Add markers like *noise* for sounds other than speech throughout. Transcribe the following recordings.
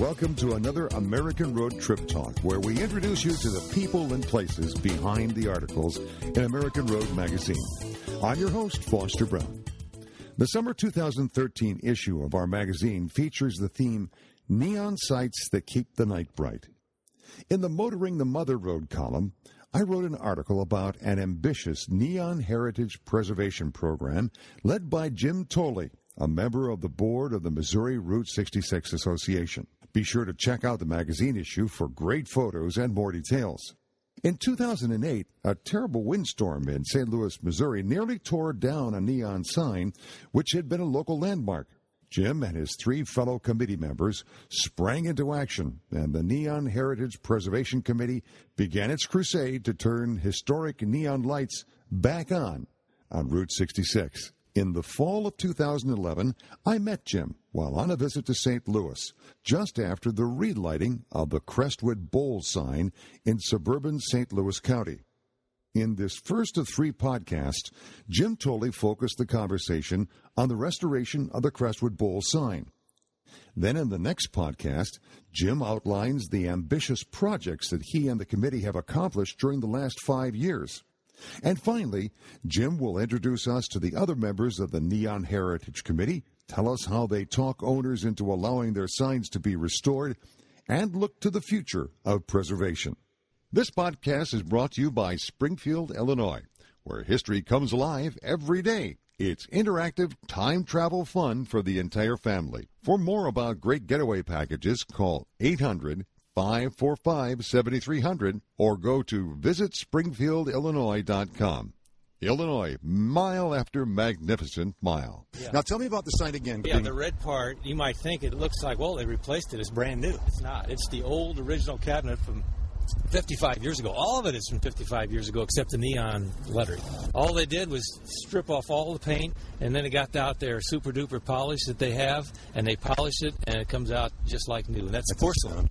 welcome to another American Road Trip Talk, where we introduce you to the people and places behind the articles in American Road magazine. I'm your host, Foster Brown. The summer 2013 issue of our magazine features the theme Neon Sights That Keep the Night Bright. In the Motoring the Mother Road column, I wrote an article about an ambitious neon heritage preservation program led by Jim Thole a member of the board of the Missouri Route 66 Association. Be sure to check out the magazine issue for great photos and more details. In 2008, a terrible windstorm in St. Louis, Missouri nearly tore down a neon sign which had been a local landmark. Jim and his three fellow committee members sprang into action, and the Neon Heritage Preservation Committee began its crusade to turn historic neon lights back on on Route 66. In the fall of 2011, I met Jim while on a visit to St. Louis, just after the relighting of the Crestwood Bowl sign in suburban St. Louis County. In this first of three podcasts, Jim Thole focused the conversation on the restoration of the Crestwood Bowl sign. Then in the next podcast, Jim outlines the ambitious projects that he and the committee have accomplished during the last five years. And finally, Jim will introduce us to the other members of the Neon Heritage Committee, tell us how they talk owners into allowing their signs to be restored, and look to the future of preservation. This podcast is brought to you by Springfield, Illinois, where history comes alive every day. It's interactive time travel fun for the entire family. For more about great getaway packages, call 800 545 7300 or go to visitspringfieldillinois.com. Illinois, mile after magnificent mile. Yeah. Now tell me about the sign again. Yeah, the red part, you might think it looks like, well, they replaced it. It's brand new. It's not. It's the old original cabinet from 55 years ago. All of it is from 55 years ago, except the neon lettering. All they did was strip off all the paint, and then they got out their super duper polish that they have, and they polish it, and it comes out just like new. And that's, that's porcelain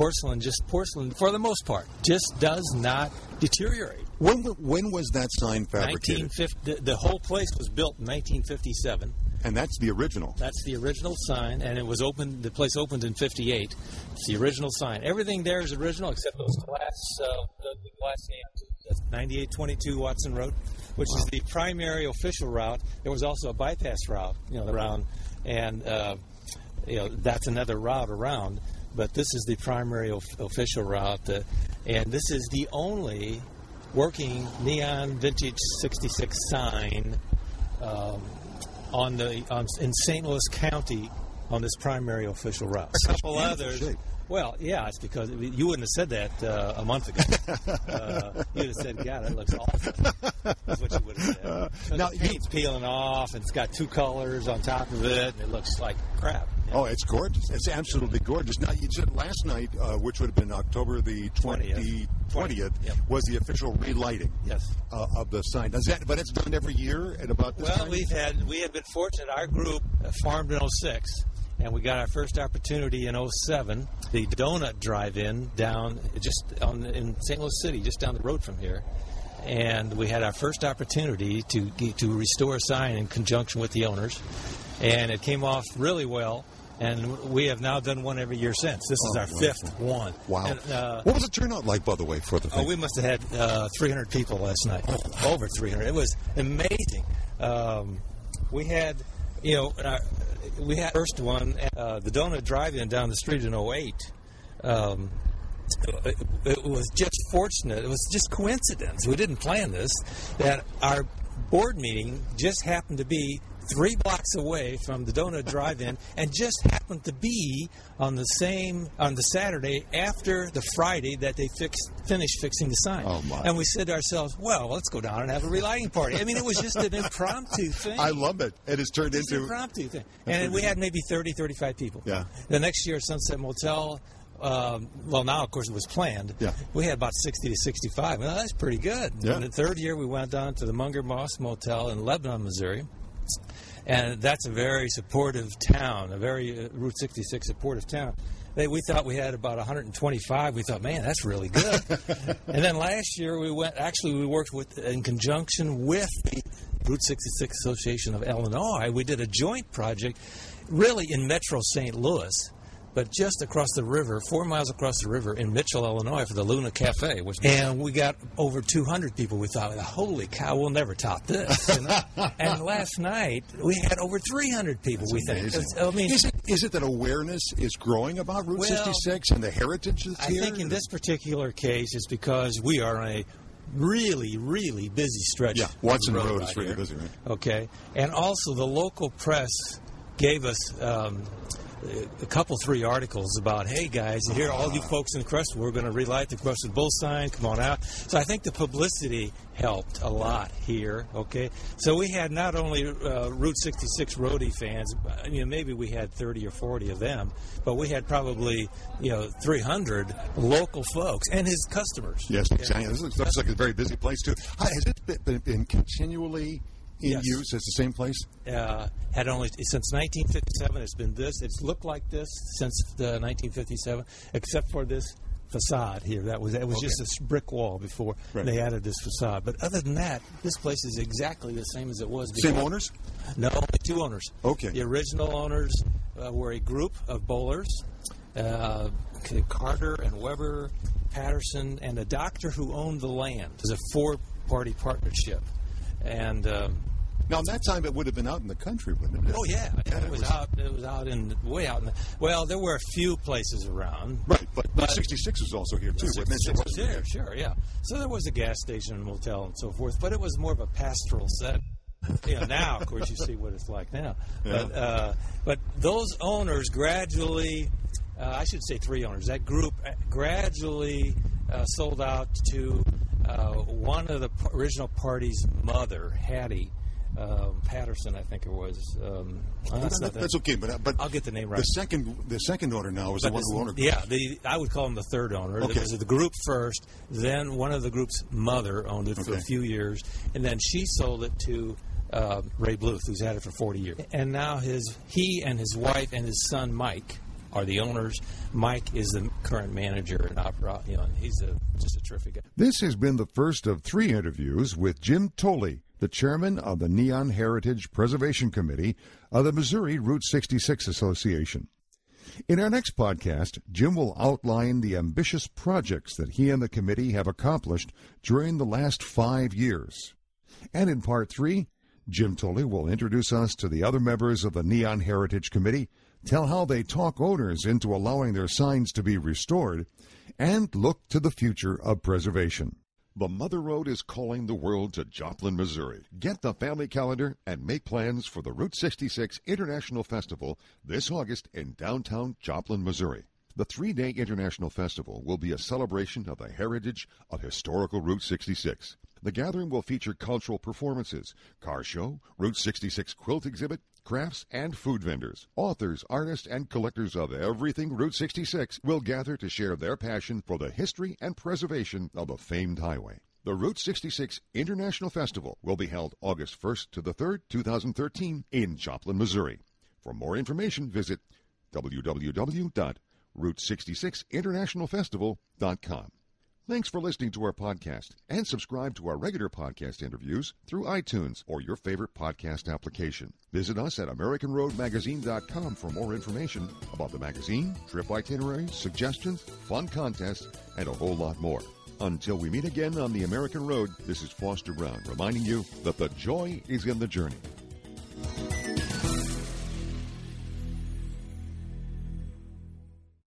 porcelain, just porcelain for the most part, just does not deteriorate. When when was that sign fabricated? The, the whole place was built in 1957. And that's the original. That's the original sign, and it was opened. The place opened in '58. It's the original sign. Everything there is original except those glass, uh, the, the glass hands. That's 9822 Watson Road, which wow. is the primary official route. There was also a bypass route, you know, around, and uh, you know that's another route around but this is the primary of, official route, uh, and this is the only working neon vintage 66 sign um, on the on, in St. Louis County on this primary official route. A couple others. Well, yeah, it's because you wouldn't have said that uh, a month ago. *laughs* uh, you'd have said, "God, that looks awful." That's what you would have said. Uh, now, the paint's peeling off, and it's got two colors on top of it, and it looks like crap. Oh, it's gorgeous. It's absolutely gorgeous. Now, you said last night, uh, which would have been October the 20, 20th, 20th yep. was the official relighting yes. Uh, of the sign. Does that, but it's done every year at about this well, time? we've had, we have been fortunate. Our group farmed in 06 and we got our first opportunity in 07 the donut drive-in down just on in st louis city just down the road from here and we had our first opportunity to to restore a sign in conjunction with the owners and it came off really well and we have now done one every year since. This is oh, our fifth one. Wow! And, uh, what was the turnout like, by the way, for the thing? Oh, we must have had uh, 300 people last night. Oh. Over 300. It was amazing. Um, we had, you know, our, we had first one, uh, the Donut Drive-In down the street in 08. Um, it, it was just fortunate. It was just coincidence. We didn't plan this. That our board meeting just happened to be three blocks away from the Donut Drive-In, and just happened to be on the same on the Saturday after the Friday that they fixed finished fixing the sign. Oh my! And we said to ourselves, "Well, let's go down and have a relighting party." I mean, it was just an impromptu thing. I love it. It has turned it's into an impromptu thing, and we had maybe 30, 35 people. Yeah. The next year, Sunset Motel. Um, well, now of course it was planned. Yeah. We had about 60 to 65. Well, that's pretty good. Yeah. And the third year, we went down to the Munger Moss Motel in Lebanon, Missouri and that's a very supportive town, a very uh, Route 66 supportive town. They, we thought we had about 125. We thought, man, that's really good. *laughs* and then last year we went. Actually, we worked with in conjunction with the Route 66 Association of Illinois. We did a joint project, really in Metro St. Louis, but just across the river, four miles across the river in Mitchell, Illinois, for the Luna Cafe, which and we got over 200 people. We thought, holy cow, we'll never top this. You know? *laughs* and last night we had over 300 people. That's we amazing. think. I mean, is it, is it that awareness is growing about Route Well, 66 and the heritage that's I here? think in this particular case, it's because we are on a really, really busy stretch. Yeah, Watson road Road right is really here. busy, right? Okay, and also the local press gave us. Um, a couple, three articles about, hey guys, here, all you folks in Crestwood, we're going to relight the Crestwood Bowl sign. Come on out. So I think the publicity helped a lot here. Okay, so we had not only uh, Route 66 roadie fans, I mean, maybe we had 30 or 40 of them, but we had probably you know 300 local folks and his customers. Yes, exactly. This looks, looks like a very busy place, too. Has it been continually in Yes. use? It's the same place? uh, had only since 1957. It's been this. It's looked like this since the 1957, except for this facade here. That was that was Okay. just a s- brick wall before Right. they added this facade. But other than that, this place is exactly the same as it was. Before. Same owners? No, only two owners. Okay. The original owners uh, were a group of bowlers, uh, Carter and Weber, Patterson, and a doctor who owned the land. It was a four-party partnership, and. Um, Now, in that time, it would have been out in the country, wouldn't it? Oh yeah, Yeah, it it was was- out. It was out in way out in. The, well, there were a few places around. Right, but, But- 66 was also here, too. It 66 was wasn't there, sure, yeah. So there was a gas station and motel and so forth, but it was more of a pastoral set. You know, now of course you see what it's like now. But uh, but those owners gradually, uh, I should say three owners. That group uh, gradually uh, sold out to uh, one of the p- original party's mother, Hattie. Um, Patterson, I think it was. Um, well, that's That- That's okay, but, but I'll get the name right. the second the second owner now is the one this- who owned it. Yeah, the I would call him the third owner. Okay. It was the group first, then one of the group's mother owned it for a few years, and then she sold it to uh, Ray Bluth, who's had it for 40 years. And now his he and his wife and his son Mike are the owners. Mike is the current manager and opera. You know, he's a, just a terrific guy. This has been the first of three interviews with Jim Thole, the chairman of the Neon Heritage Preservation Committee of the Missouri Route 66 Association. In our next podcast, Jim will outline the ambitious projects that he and the committee have accomplished during the last five years. And in part three, Jim Thole will introduce us to the other members of the Neon Heritage Committee, tell how they talk owners into allowing their signs to be restored, and look to the future of preservation. The Mother Road is calling the world to Joplin, Missouri. Get the family calendar and make plans for the Route 66 International Festival this August in downtown Joplin, Missouri. The three day international festival will be a celebration of the heritage of historical Route 66. The gathering will feature cultural performances, car show, Route 66 quilt exhibit, crafts, and food vendors. Authors, artists, and collectors of everything Route 66 will gather to share their passion for the history and preservation of the famed highway. The Route 66 International Festival will be held August 1st to the 3rd, 2013 in Joplin, Missouri. For more information, visit www.route66internationalfestival.com. Thanks for listening to our podcast and subscribe to our regular podcast interviews through iTunes or your favorite podcast application. Visit us at AmericanRoadMagazine.com for more information about the magazine, trip itineraries, suggestions, fun contests, and a whole lot more. Until we meet again on the American Road, this is Foster Brown reminding you that the joy is in the journey.